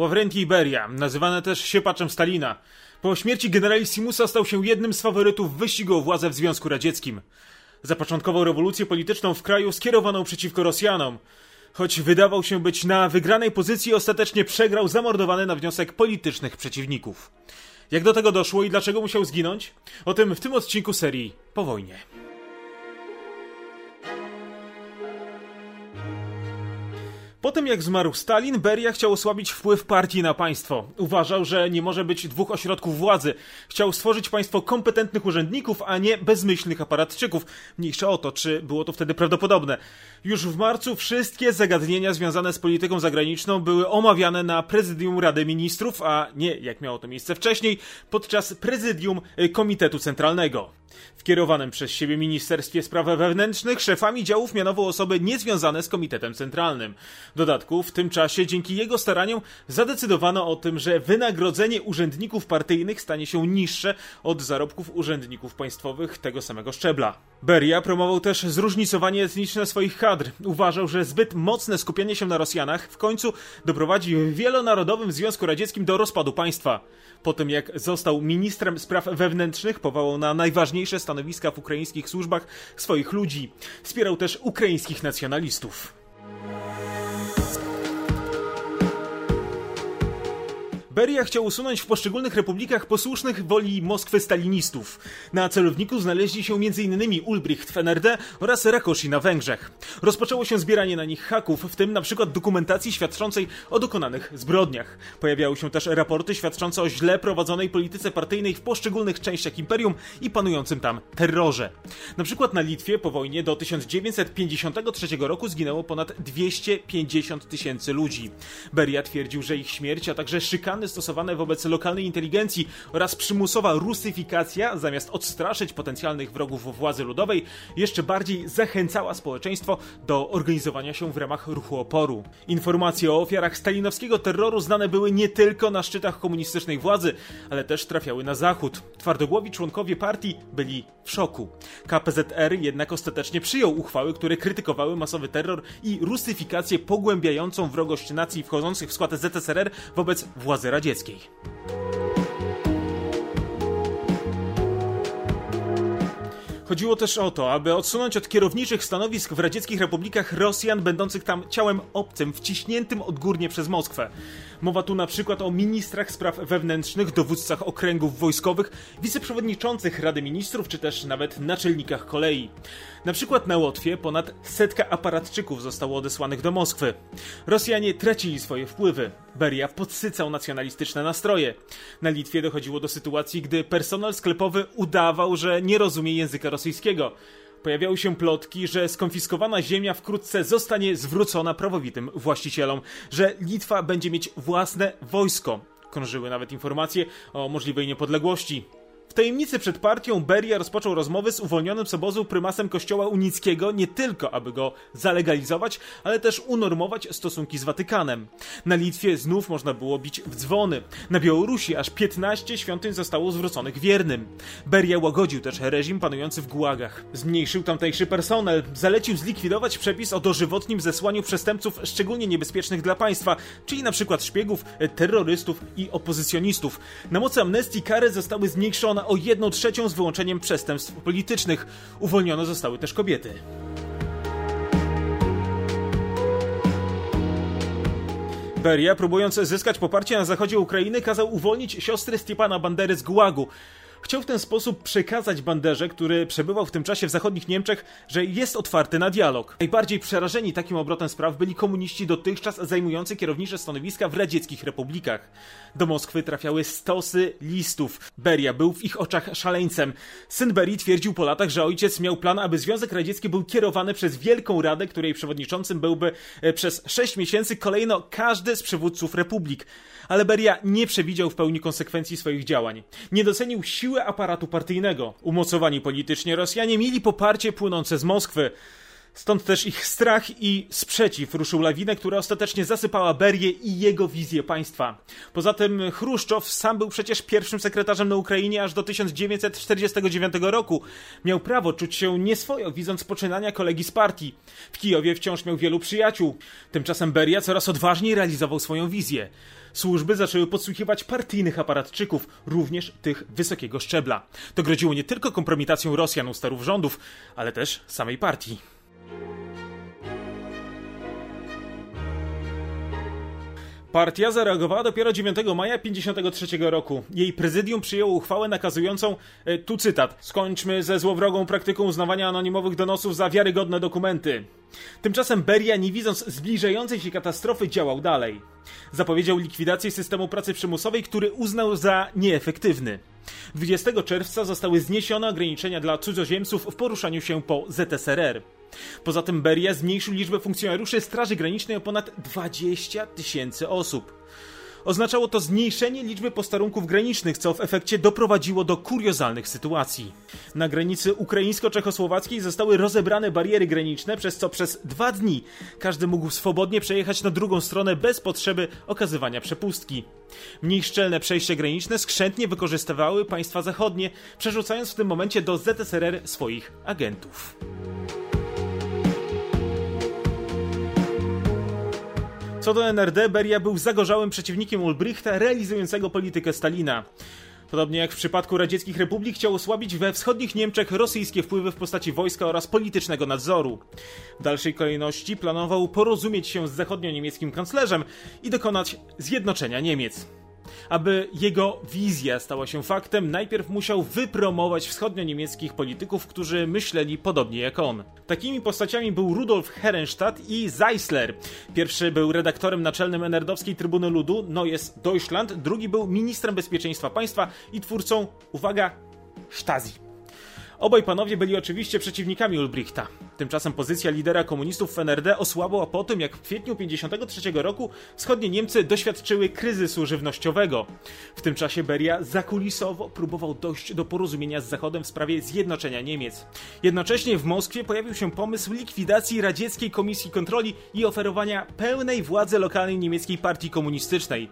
Ławrenti Beria, nazywany też siepaczem Stalina, po śmierci generalissimusa stał się jednym z faworytów wyścigu o władzę w Związku Radzieckim. Zapoczątkował rewolucję polityczną w kraju skierowaną przeciwko Rosjanom. Choć wydawał się być na wygranej pozycji, ostatecznie przegrał zamordowany na wniosek politycznych przeciwników. Jak do tego doszło i dlaczego musiał zginąć? O tym w tym odcinku serii po wojnie. Po tym jak zmarł Stalin, Beria chciał osłabić wpływ partii na państwo. Uważał, że nie może być dwóch ośrodków władzy. Chciał stworzyć państwo kompetentnych urzędników, a nie bezmyślnych aparatczyków. Mniejsza o to, czy było to wtedy prawdopodobne. Już w marcu wszystkie zagadnienia związane z polityką zagraniczną były omawiane na prezydium Rady Ministrów, a nie, jak miało to miejsce wcześniej, podczas prezydium Komitetu Centralnego. W kierowanym przez siebie Ministerstwie Spraw Wewnętrznych szefami działów mianował osoby niezwiązane z Komitetem Centralnym. W dodatku, w tym czasie, dzięki jego staraniom, zadecydowano o tym, że wynagrodzenie urzędników partyjnych stanie się niższe od zarobków urzędników państwowych tego samego szczebla. Beria promował też zróżnicowanie etniczne swoich kadr. Uważał, że zbyt mocne skupienie się na Rosjanach w końcu doprowadzi w wielonarodowym Związku Radzieckim do rozpadu państwa. Po tym jak został ministrem spraw wewnętrznych, powołał na najważniejsze stanowiska w ukraińskich służbach swoich ludzi. Wspierał też ukraińskich nacjonalistów. Beria chciał usunąć w poszczególnych republikach posłusznych woli Moskwy stalinistów. Na celowniku znaleźli się m.in. Ulbricht w NRD oraz Rakosi na Węgrzech. Rozpoczęło się zbieranie na nich haków, w tym np. dokumentacji świadczącej o dokonanych zbrodniach. Pojawiały się też raporty świadczące o źle prowadzonej polityce partyjnej w poszczególnych częściach imperium i panującym tam terrorze. Na przykład na Litwie po wojnie do 1953 roku zginęło ponad 250 tysięcy ludzi. Beria twierdził, że ich śmierć, a także szykany stosowane wobec lokalnej inteligencji oraz przymusowa rusyfikacja, zamiast odstraszyć potencjalnych wrogów władzy ludowej, jeszcze bardziej zachęcała społeczeństwo do organizowania się w ramach ruchu oporu. Informacje o ofiarach stalinowskiego terroru znane były nie tylko na szczytach komunistycznej władzy, ale też trafiały na zachód. Twardogłowi członkowie partii byli szoku. KPZR jednak ostatecznie przyjął uchwały, które krytykowały masowy terror i rusyfikację pogłębiającą wrogość nacji wchodzących w skład ZSRR wobec władzy radzieckiej. Chodziło też o to, aby odsunąć od kierowniczych stanowisk w radzieckich republikach Rosjan będących tam ciałem obcym, wciśniętym odgórnie przez Moskwę. Mowa tu na przykład o ministrach spraw wewnętrznych, dowódcach okręgów wojskowych, wiceprzewodniczących Rady Ministrów, czy też nawet naczelnikach kolei. Na przykład na Łotwie ponad setka aparatczyków zostało odesłanych do Moskwy. Rosjanie tracili swoje wpływy. Beria podsycał nacjonalistyczne nastroje. Na Litwie dochodziło do sytuacji, gdy personel sklepowy udawał, że nie rozumie języka rosyjskiego. Pojawiały się plotki, że skonfiskowana ziemia wkrótce zostanie zwrócona prawowitym właścicielom, że Litwa będzie mieć własne wojsko. Krążyły nawet informacje o możliwej niepodległości. W tajemnicy przed partią Beria rozpoczął rozmowy z uwolnionym z obozu prymasem kościoła unickiego nie tylko, aby go zalegalizować, ale też unormować stosunki z Watykanem. Na Litwie znów można było bić w dzwony. Na Białorusi aż 15 świątyń zostało zwróconych wiernym. Beria łagodził też reżim panujący w gułagach. Zmniejszył tamtejszy personel, zalecił zlikwidować przepis o dożywotnim zesłaniu przestępców szczególnie niebezpiecznych dla państwa, czyli na przykład szpiegów, terrorystów i opozycjonistów. Na mocy amnestii kary zostały zmniejszone o 1 trzecią z wyłączeniem przestępstw politycznych. Uwolnione zostały też kobiety. Beria, próbując zyskać poparcie na zachodzie Ukrainy, kazał uwolnić siostry Stepana Bandery z Gułagu. Chciał w ten sposób przekazać Banderze, który przebywał w tym czasie w zachodnich Niemczech, że jest otwarty na dialog. Najbardziej przerażeni takim obrotem spraw byli komuniści dotychczas zajmujący kierownicze stanowiska w radzieckich republikach. Do Moskwy trafiały stosy listów. Beria był w ich oczach szaleńcem. Syn Berii twierdził po latach, że ojciec miał plan, aby Związek Radziecki był kierowany przez Wielką Radę, której przewodniczącym byłby e, przez 6 miesięcy kolejno każdy z przywódców republik ale Beria nie przewidział w pełni konsekwencji swoich działań. Nie docenił siły aparatu partyjnego. Umocowani politycznie Rosjanie mieli poparcie płynące z Moskwy. Stąd też ich strach i sprzeciw ruszył lawinę, która ostatecznie zasypała Berię i jego wizję państwa. Poza tym Chruszczow sam był przecież pierwszym sekretarzem na Ukrainie aż do 1949 roku. Miał prawo czuć się nieswojo, widząc poczynania kolegi z partii. W Kijowie wciąż miał wielu przyjaciół. Tymczasem Beria coraz odważniej realizował swoją wizję. Służby zaczęły podsłuchiwać partyjnych aparatczyków, również tych wysokiego szczebla. To groziło nie tylko kompromitacją Rosjan u sterów rządów, ale też samej partii. Partia zareagowała dopiero 9 maja 1953 roku. Jej prezydium przyjęło uchwałę nakazującą, e, tu cytat, skończmy ze złowrogą praktyką uznawania anonimowych donosów za wiarygodne dokumenty. Tymczasem Beria, nie widząc zbliżającej się katastrofy, działał dalej. Zapowiedział likwidację systemu pracy przymusowej, który uznał za nieefektywny. 20 czerwca zostały zniesione ograniczenia dla cudzoziemców w poruszaniu się po ZSRR. Poza tym Beria zmniejszył liczbę funkcjonariuszy Straży Granicznej o ponad 20 tysięcy osób. Oznaczało to zmniejszenie liczby posterunków granicznych, co w efekcie doprowadziło do kuriozalnych sytuacji. Na granicy ukraińsko-czechosłowackiej zostały rozebrane bariery graniczne, przez co przez dwa dni każdy mógł swobodnie przejechać na drugą stronę bez potrzeby okazywania przepustki. Mniej szczelne przejście graniczne skrzętnie wykorzystywały państwa zachodnie, przerzucając w tym momencie do ZSRR swoich agentów. Co do NRD, Beria był zagorzałym przeciwnikiem Ulbrichta realizującego politykę Stalina. Podobnie jak w przypadku radzieckich republik chciał osłabić we wschodnich Niemczech rosyjskie wpływy w postaci wojska oraz politycznego nadzoru. W dalszej kolejności planował porozumieć się z zachodnio-niemieckim kanclerzem i dokonać zjednoczenia Niemiec. Aby jego wizja stała się faktem, najpierw musiał wypromować wschodnio-niemieckich polityków, którzy myśleli podobnie jak on. Takimi postaciami był Rudolf Herrenstadt i Zeisler. Pierwszy był redaktorem naczelnym Enerdowskiej Trybuny Ludu, no jest Deutschland, drugi był ministrem bezpieczeństwa państwa i twórcą, uwaga, Stasi. Obaj panowie byli oczywiście przeciwnikami Ulbrichta. Tymczasem pozycja lidera komunistów w NRD osłabła po tym, jak w kwietniu 1953 roku wschodnie Niemcy doświadczyły kryzysu żywnościowego. W tym czasie Beria zakulisowo próbował dojść do porozumienia z Zachodem w sprawie zjednoczenia Niemiec. Jednocześnie w Moskwie pojawił się pomysł likwidacji Radzieckiej Komisji Kontroli i oferowania pełnej władzy lokalnej niemieckiej partii komunistycznej.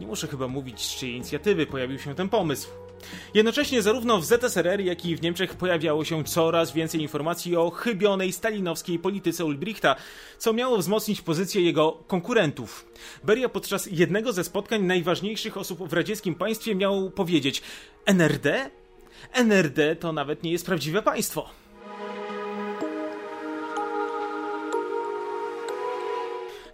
Nie muszę chyba mówić, z czyjej inicjatywy pojawił się ten pomysł. Jednocześnie zarówno w ZSRR, jak i w Niemczech pojawiało się coraz więcej informacji o chybionej stalinowskiej polityce Ulbrichta, co miało wzmocnić pozycję jego konkurentów. Beria podczas jednego ze spotkań najważniejszych osób w radzieckim państwie miał powiedzieć NRD? NRD to nawet nie jest prawdziwe państwo.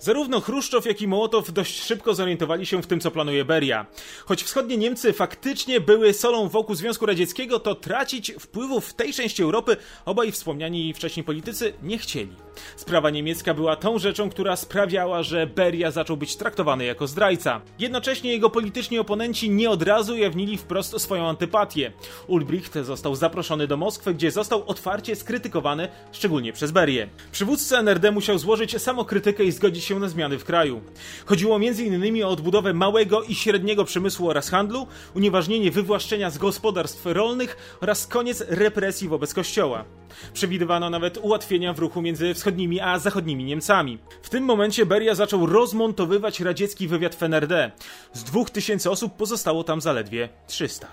Zarówno Chruszczow, jak i Mołotow dość szybko zorientowali się w tym, co planuje Beria. Choć wschodnie Niemcy faktycznie były solą wokół Związku Radzieckiego, to tracić wpływów w tej części Europy obaj wspomniani wcześniej politycy nie chcieli. Sprawa niemiecka była tą rzeczą, która sprawiała, że Beria zaczął być traktowany jako zdrajca. Jednocześnie jego polityczni oponenci nie od razu jawnili wprost swoją antypatię. Ulbricht został zaproszony do Moskwy, gdzie został otwarcie skrytykowany, szczególnie przez Berię. Przywódca NRD musiał złożyć samokrytykę i zgodzić się się na zmiany w kraju. Chodziło m.in. o odbudowę małego i średniego przemysłu oraz handlu, unieważnienie wywłaszczenia z gospodarstw rolnych oraz koniec represji wobec kościoła. Przewidywano nawet ułatwienia w ruchu między wschodnimi a zachodnimi Niemcami. W tym momencie Beria zaczął rozmontowywać radziecki wywiad w NRD. Z 2000 osób pozostało tam zaledwie 300.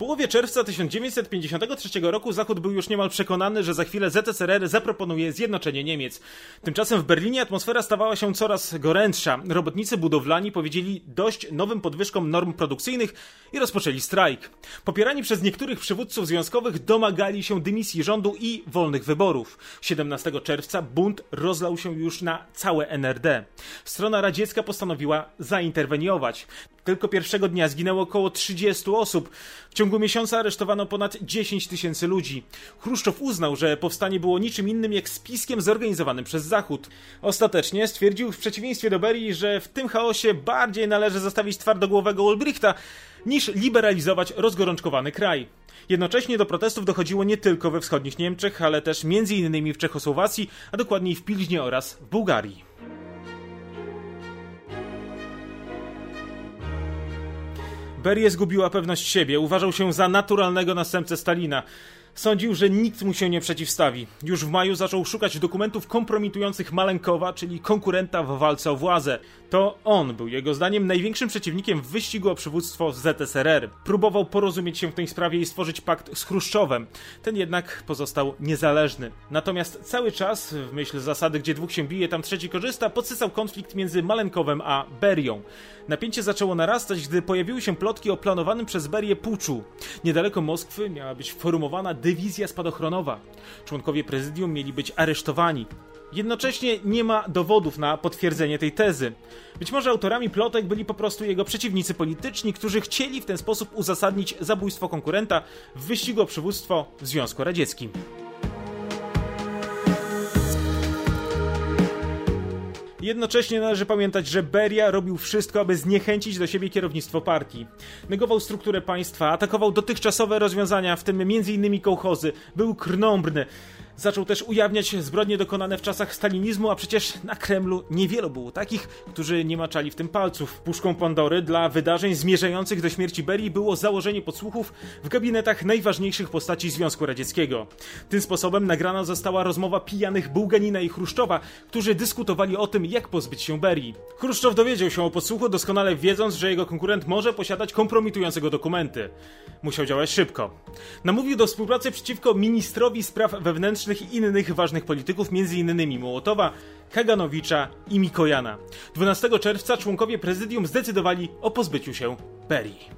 połowie czerwca 1953 roku Zachód był już niemal przekonany, że za chwilę ZSRR zaproponuje zjednoczenie Niemiec. Tymczasem w Berlinie atmosfera stawała się coraz gorętsza. Robotnicy budowlani powiedzieli dość nowym podwyżkom norm produkcyjnych i rozpoczęli strajk. Popierani przez niektórych przywódców związkowych domagali się dymisji rządu i wolnych wyborów. 17 czerwca bunt rozlał się już na całe NRD. Strona radziecka postanowiła zainterweniować. Tylko pierwszego dnia zginęło około 30 osób. W ciągu miesiąca aresztowano ponad 10 tysięcy ludzi. Chruszczow uznał, że powstanie było niczym innym jak spiskiem zorganizowanym przez Zachód. Ostatecznie stwierdził w przeciwieństwie do Berii, że w tym chaosie bardziej należy zostawić twardogłowego Ulbrichta, niż liberalizować rozgorączkowany kraj. Jednocześnie do protestów dochodziło nie tylko we wschodnich Niemczech, ale też m.in. w Czechosłowacji, a dokładniej w Pilźnie oraz w Bułgarii. Beria zgubiła pewność siebie, uważał się za naturalnego następcę Stalina. Sądził, że nikt mu się nie przeciwstawi. Już w maju zaczął szukać dokumentów kompromitujących Malenkowa, czyli konkurenta w walce o władzę. To on był jego zdaniem największym przeciwnikiem w wyścigu o przywództwo ZSRR. Próbował porozumieć się w tej sprawie i stworzyć pakt z Chruszczowem. Ten jednak pozostał niezależny. Natomiast cały czas, w myśl zasady, gdzie dwóch się bije, tam trzeci korzysta, podsysał konflikt między Malenkowem a Berią. Napięcie zaczęło narastać, gdy pojawiły się plotki o planowanym przez Berię puczu. Niedaleko Moskwy miała być formowana dywizja spadochronowa. Członkowie prezydium mieli być aresztowani. Jednocześnie nie ma dowodów na potwierdzenie tej tezy. Być może autorami plotek byli po prostu jego przeciwnicy polityczni, którzy chcieli w ten sposób uzasadnić zabójstwo konkurenta w wyścigu o przywództwo w Związku Radzieckim. Jednocześnie należy pamiętać, że Beria robił wszystko, aby zniechęcić do siebie kierownictwo partii. Negował strukturę państwa, atakował dotychczasowe rozwiązania, w tym m.in. kołchozy, był krnąbrny. Zaczął też ujawniać zbrodnie dokonane w czasach stalinizmu, a przecież na Kremlu niewielu było takich, którzy nie maczali w tym palców. Puszką Pandory dla wydarzeń zmierzających do śmierci Berii było założenie podsłuchów w gabinetach najważniejszych postaci Związku Radzieckiego. Tym sposobem nagrana została rozmowa pijanych Bułganina i Chruszczowa, którzy dyskutowali o tym, jak pozbyć się Berii. Chruszczow dowiedział się o podsłuchu, doskonale wiedząc, że jego konkurent może posiadać kompromitującego dokumenty. Musiał działać szybko. Namówił do współpracy przeciwko ministrowi spraw wewnętrznych i innych ważnych polityków, m.in. Mołotowa, Kaganowicza i Mikojana. 12 czerwca członkowie prezydium zdecydowali o pozbyciu się Berii.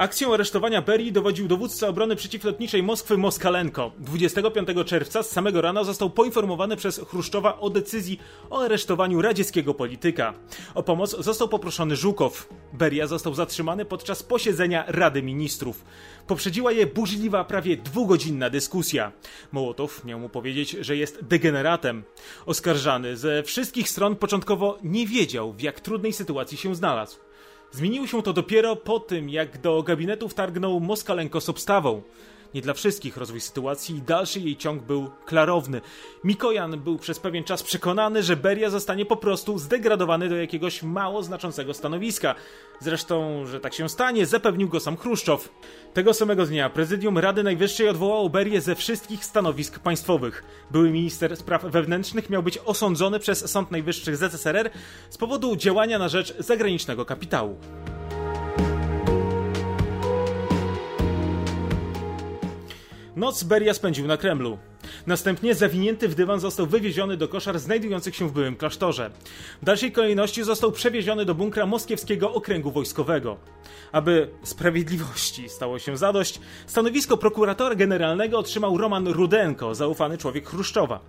Akcją aresztowania Berii dowodził dowódca obrony przeciwlotniczej Moskwy Moskalenko. 25 czerwca z samego rana został poinformowany przez Chruszczowa o decyzji o aresztowaniu radzieckiego polityka. O pomoc został poproszony Żukow. Beria został zatrzymany podczas posiedzenia Rady Ministrów. Poprzedziła je burzliwa, prawie dwugodzinna dyskusja. Mołotow miał mu powiedzieć, że jest degeneratem. Oskarżany ze wszystkich stron początkowo nie wiedział, w jak trudnej sytuacji się znalazł. Zmieniło się to dopiero po tym, jak do gabinetu wtargnął Moskalenko z obstawą. Nie dla wszystkich rozwój sytuacji i dalszy jej ciąg był klarowny. Mikojan był przez pewien czas przekonany, że Beria zostanie po prostu zdegradowany do jakiegoś mało znaczącego stanowiska. Zresztą, że tak się stanie, zapewnił go sam Chruszczow. Tego samego dnia prezydium Rady Najwyższej odwołało Berię ze wszystkich stanowisk państwowych. Były minister spraw wewnętrznych miał być osądzony przez Sąd Najwyższy ZSRR z powodu działania na rzecz zagranicznego kapitału. Noc Beria spędził na Kremlu. Następnie zawinięty w dywan został wywieziony do koszar znajdujących się w byłym klasztorze. W dalszej kolejności został przewieziony do bunkra moskiewskiego okręgu wojskowego. Aby sprawiedliwości stało się zadość, stanowisko prokuratora generalnego otrzymał Roman Rudenko, zaufany człowiek Chruszczowa.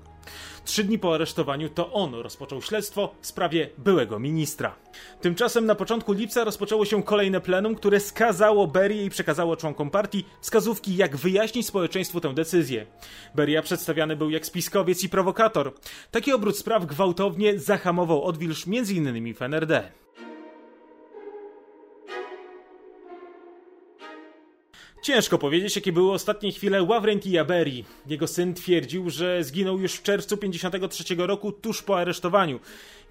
Trzy dni po aresztowaniu to on rozpoczął śledztwo w sprawie byłego ministra. Tymczasem na początku lipca rozpoczęło się kolejne plenum, które skazało Berię i przekazało członkom partii wskazówki, jak wyjaśnić społeczeństwu tę decyzję. Beria przedstawiany był jak spiskowiec i prowokator. Taki obrót spraw gwałtownie zahamował odwilż m.in. w NRD. Ciężko powiedzieć, jakie były ostatnie chwile Ławrentija Berii. Jego syn twierdził, że zginął już w czerwcu 53 roku tuż po aresztowaniu.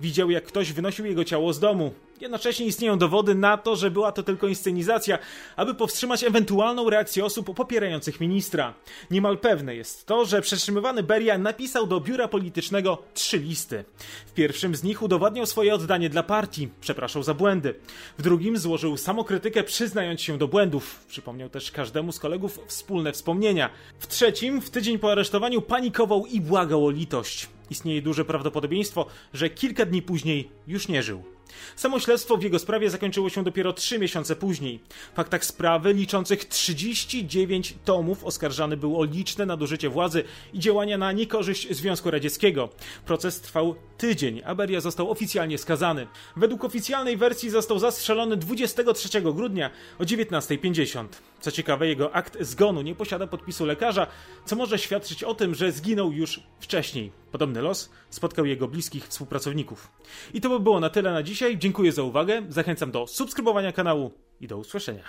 Widział, jak ktoś wynosił jego ciało z domu. Jednocześnie istnieją dowody na to, że była to tylko inscenizacja, aby powstrzymać ewentualną reakcję osób popierających ministra. Niemal pewne jest to, że przetrzymywany Beria napisał do biura politycznego trzy listy. W pierwszym z nich udowadniał swoje oddanie dla partii, przepraszał za błędy. W drugim złożył samokrytykę, przyznając się do błędów. Przypomniał też każdemu z kolegów wspólne wspomnienia. W trzecim, w tydzień po aresztowaniu, panikował i błagał o litość. Istnieje duże prawdopodobieństwo, że kilka dni później już nie żył. Samo śledztwo w jego sprawie zakończyło się dopiero trzy miesiące później. W faktach sprawy liczących 39 tomów oskarżany był o liczne nadużycie władzy i działania na niekorzyść Związku Radzieckiego. Proces trwał tydzień, a Beria został oficjalnie skazany. Według oficjalnej wersji został zastrzelony 23 grudnia o 19.50. Co ciekawe, jego akt zgonu nie posiada podpisu lekarza, co może świadczyć o tym, że zginął już wcześniej. Podobny los spotkał jego bliskich współpracowników. I to by było na tyle na dzisiaj. Dziękuję za uwagę, zachęcam do subskrybowania kanału i do usłyszenia.